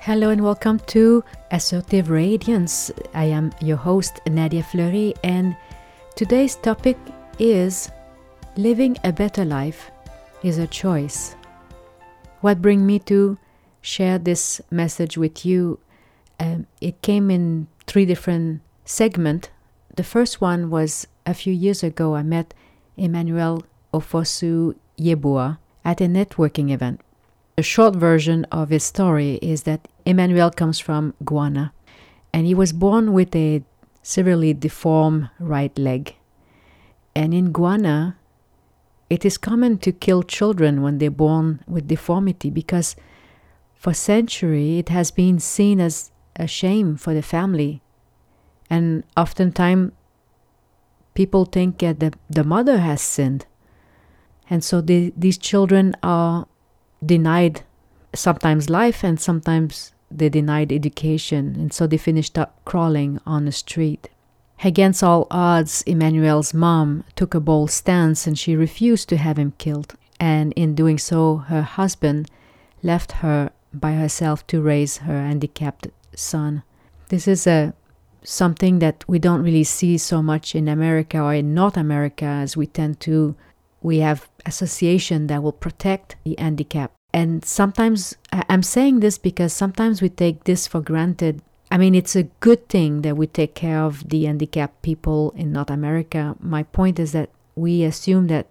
Hello and welcome to Assertive Radiance. I am your host Nadia Fleury, and today's topic is living a better life is a choice. What bring me to share this message with you? Um, it came in three different segments. The first one was a few years ago. I met Emmanuel Ofosu Yeboah at a networking event. The short version of his story is that Emmanuel comes from Ghana and he was born with a severely deformed right leg. And in Ghana, it is common to kill children when they're born with deformity because for centuries it has been seen as a shame for the family. And oftentimes people think that the, the mother has sinned. And so the, these children are denied sometimes life and sometimes they denied education. And so they finished up crawling on the street. Against all odds, Emmanuel's mom took a bold stance and she refused to have him killed. And in doing so, her husband left her by herself to raise her handicapped son. This is a something that we don't really see so much in America or in North America as we tend to we have association that will protect the handicapped. And sometimes I'm saying this because sometimes we take this for granted. I mean, it's a good thing that we take care of the handicapped people in North America. My point is that we assume that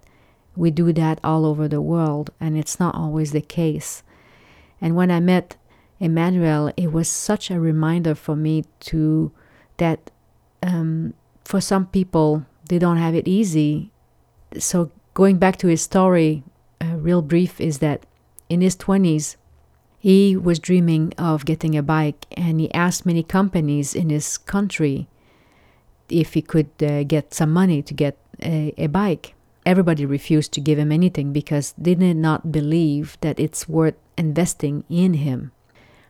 we do that all over the world, and it's not always the case. And when I met Emmanuel, it was such a reminder for me to that um, for some people they don't have it easy. So going back to his story, uh, real brief is that in his 20s, he was dreaming of getting a bike and he asked many companies in his country if he could uh, get some money to get a, a bike. Everybody refused to give him anything because they did not believe that it's worth investing in him.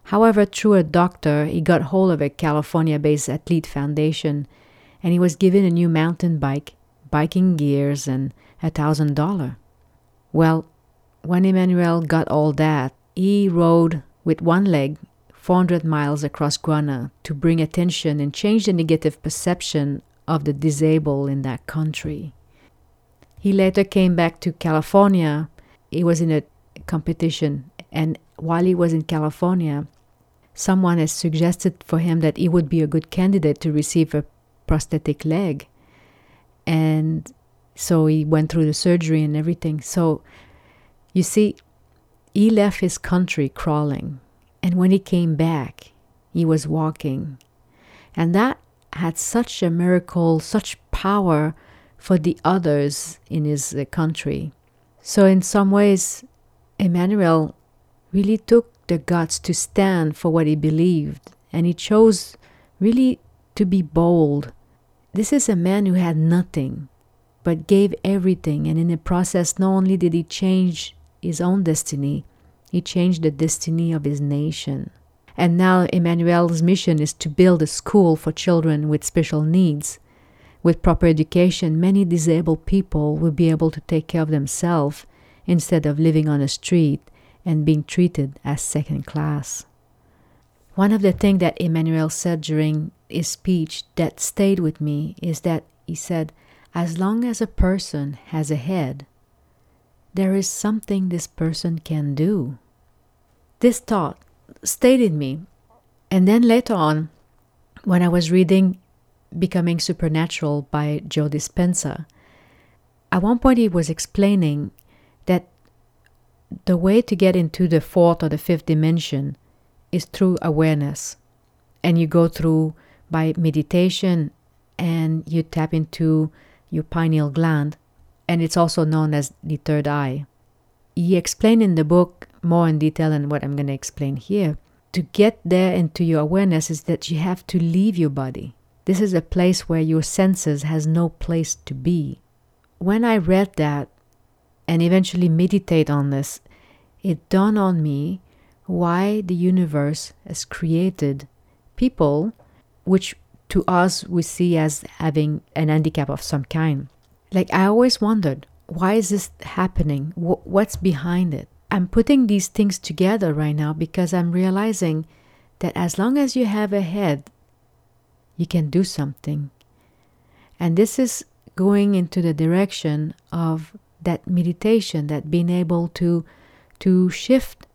However, through a doctor, he got hold of a California based athlete foundation and he was given a new mountain bike, biking gears, and a thousand dollar. Well, when Emmanuel got all that, he rode with one leg 400 miles across Guyana to bring attention and change the negative perception of the disabled in that country. He later came back to California. He was in a competition, and while he was in California, someone has suggested for him that he would be a good candidate to receive a prosthetic leg. And so he went through the surgery and everything. So you see, he left his country crawling, and when he came back, he was walking. And that had such a miracle, such power for the others in his uh, country. So, in some ways, Emmanuel really took the guts to stand for what he believed, and he chose really to be bold. This is a man who had nothing, but gave everything, and in the process, not only did he change his own destiny, he changed the destiny of his nation. And now Emmanuel's mission is to build a school for children with special needs. With proper education, many disabled people will be able to take care of themselves instead of living on the street and being treated as second class. One of the things that Emmanuel said during his speech that stayed with me is that he said, As long as a person has a head, there is something this person can do. This thought stayed in me. And then later on, when I was reading Becoming Supernatural by Joe Dispenza, at one point he was explaining that the way to get into the fourth or the fifth dimension is through awareness. And you go through by meditation and you tap into your pineal gland and it's also known as the third eye. He explained in the book more in detail than what I'm going to explain here. To get there into your awareness is that you have to leave your body. This is a place where your senses has no place to be. When I read that and eventually meditate on this, it dawned on me why the universe has created people which to us we see as having an handicap of some kind. Like, I always wondered, why is this happening? what's behind it? I'm putting these things together right now because I'm realizing that as long as you have a head, you can do something. And this is going into the direction of that meditation, that being able to to shift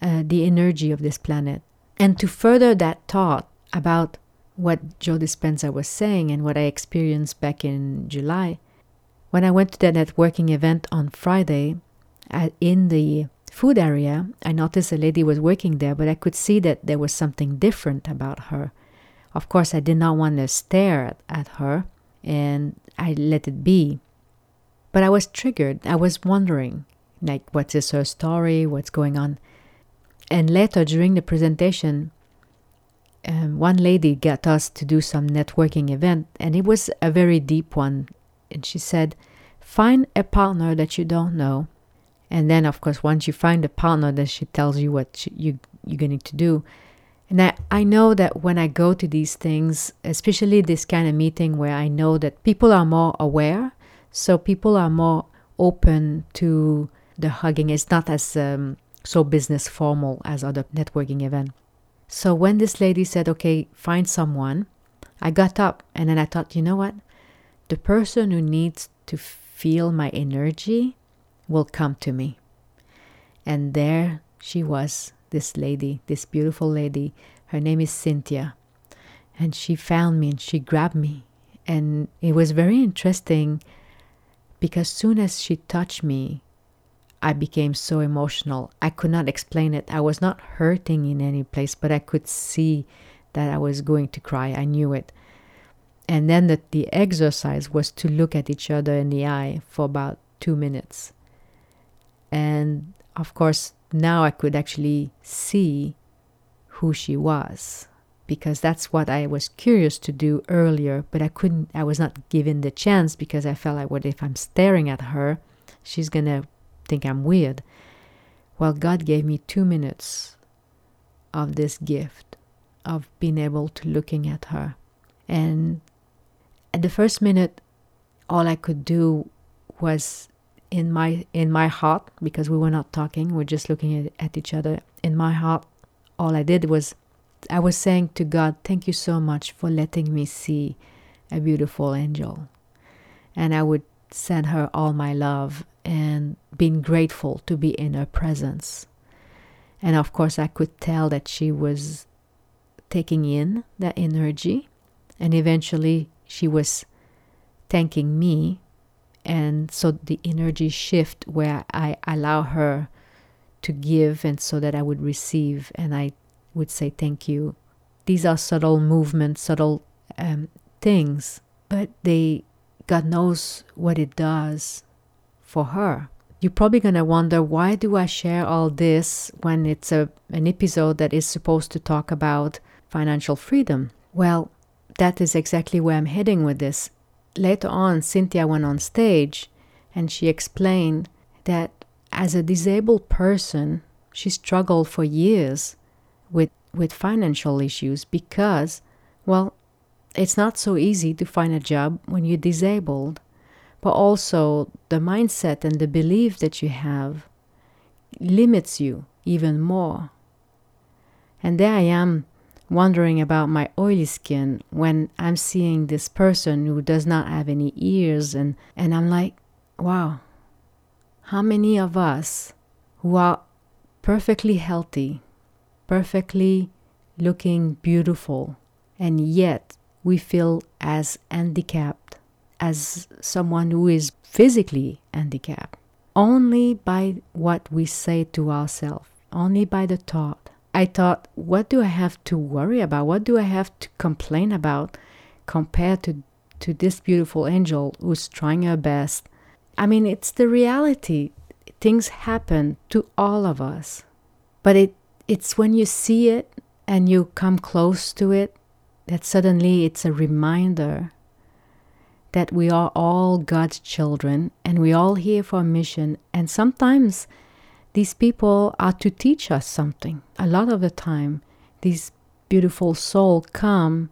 uh, the energy of this planet, and to further that thought about what Joe Dispenza was saying and what I experienced back in July. When I went to that networking event on Friday, in the food area, I noticed a lady was working there, but I could see that there was something different about her. Of course, I did not want to stare at, at her, and I let it be. But I was triggered. I was wondering, like, what is her story? What's going on? And later, during the presentation, um, one lady got us to do some networking event, and it was a very deep one. And she said, "Find a partner that you don't know and then, of course, once you find a partner, then she tells you what she, you you're going to do. And I, I know that when I go to these things, especially this kind of meeting where I know that people are more aware, so people are more open to the hugging. It's not as um, so business formal as other networking event. So when this lady said, "Okay, find someone," I got up and then I thought, you know what? The person who needs to feel my energy will come to me. And there she was, this lady, this beautiful lady. Her name is Cynthia. And she found me and she grabbed me. And it was very interesting because soon as she touched me, I became so emotional. I could not explain it. I was not hurting in any place, but I could see that I was going to cry. I knew it. And then the, the exercise was to look at each other in the eye for about two minutes. And of course, now I could actually see who she was because that's what I was curious to do earlier, but I couldn't, I was not given the chance because I felt like, what if I'm staring at her? She's gonna think I'm weird. Well, God gave me two minutes of this gift of being able to looking at her. And at the first minute, all I could do was in my in my heart because we were not talking we're just looking at, at each other in my heart all i did was i was saying to god thank you so much for letting me see a beautiful angel. And i would send her all my love and being grateful to be in her presence. And of course i could tell that she was taking in that energy and eventually she was thanking me and so the energy shift where I allow her to give and so that I would receive and I would say thank you. These are subtle movements, subtle um, things, but they, God knows what it does for her. You're probably going to wonder why do I share all this when it's a, an episode that is supposed to talk about financial freedom? Well, that is exactly where I'm heading with this later on, Cynthia went on stage and she explained that as a disabled person, she struggled for years with, with financial issues because, well, it's not so easy to find a job when you're disabled, but also the mindset and the belief that you have limits you even more. And there I am wondering about my oily skin when I'm seeing this person who does not have any ears and and I'm like, wow. How many of us who are perfectly healthy, perfectly looking beautiful, and yet we feel as handicapped as someone who is physically handicapped only by what we say to ourselves, only by the thought. I thought, what do I have to worry about? What do I have to complain about compared to, to this beautiful angel who's trying her best? I mean, it's the reality. Things happen to all of us. But it, it's when you see it and you come close to it that suddenly it's a reminder that we are all God's children and we all here for a mission. And sometimes these people are to teach us something. A lot of the time, these beautiful souls come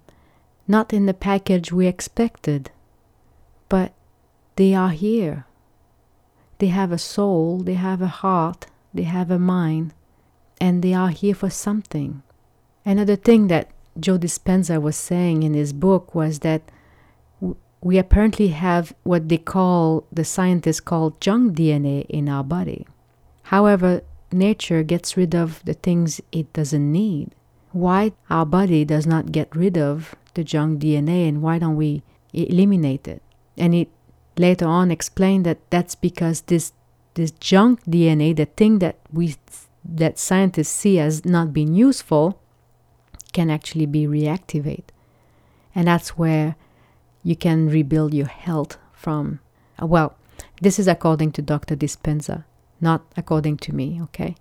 not in the package we expected, but they are here. They have a soul, they have a heart, they have a mind, and they are here for something. Another thing that Joe Dispenza was saying in his book was that we apparently have what they call, the scientists call junk DNA in our body. However, nature gets rid of the things it doesn't need. Why our body does not get rid of the junk DNA and why don't we eliminate it? And it later on explained that that's because this this junk DNA, the thing that we that scientists see as not being useful, can actually be reactivated. And that's where you can rebuild your health from. Well, this is according to Dr. Dispenza, not according to me, okay?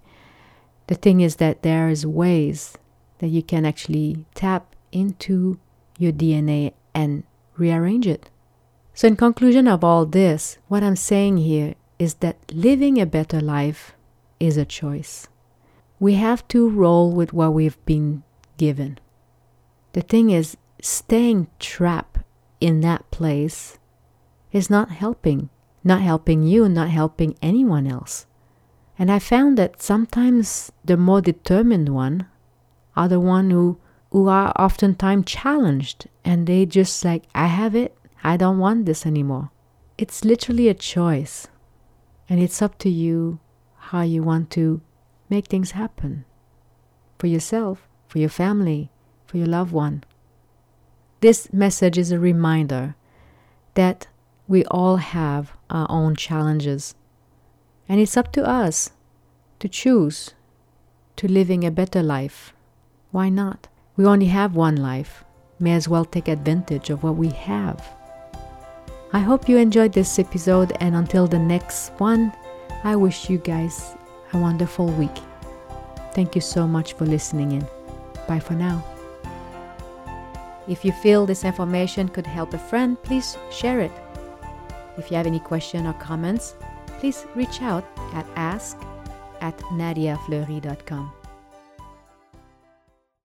The thing is that there is ways that you can actually tap into your DNA and rearrange it. So, in conclusion of all this, what I'm saying here is that living a better life is a choice. We have to roll with what we've been given. The thing is, staying trapped in that place is not helping, not helping you, not helping anyone else. And I found that sometimes the more determined one are the one who who are oftentimes challenged and they just like I have it, I don't want this anymore. It's literally a choice. And it's up to you how you want to make things happen for yourself, for your family, for your loved one. This message is a reminder that we all have our own challenges. And it's up to us to choose to living a better life. Why not? We only have one life. May as well take advantage of what we have. I hope you enjoyed this episode, and until the next one, I wish you guys a wonderful week. Thank you so much for listening in. Bye for now. If you feel this information could help a friend, please share it. If you have any question or comments, please reach out at ask at nadiafleury.com.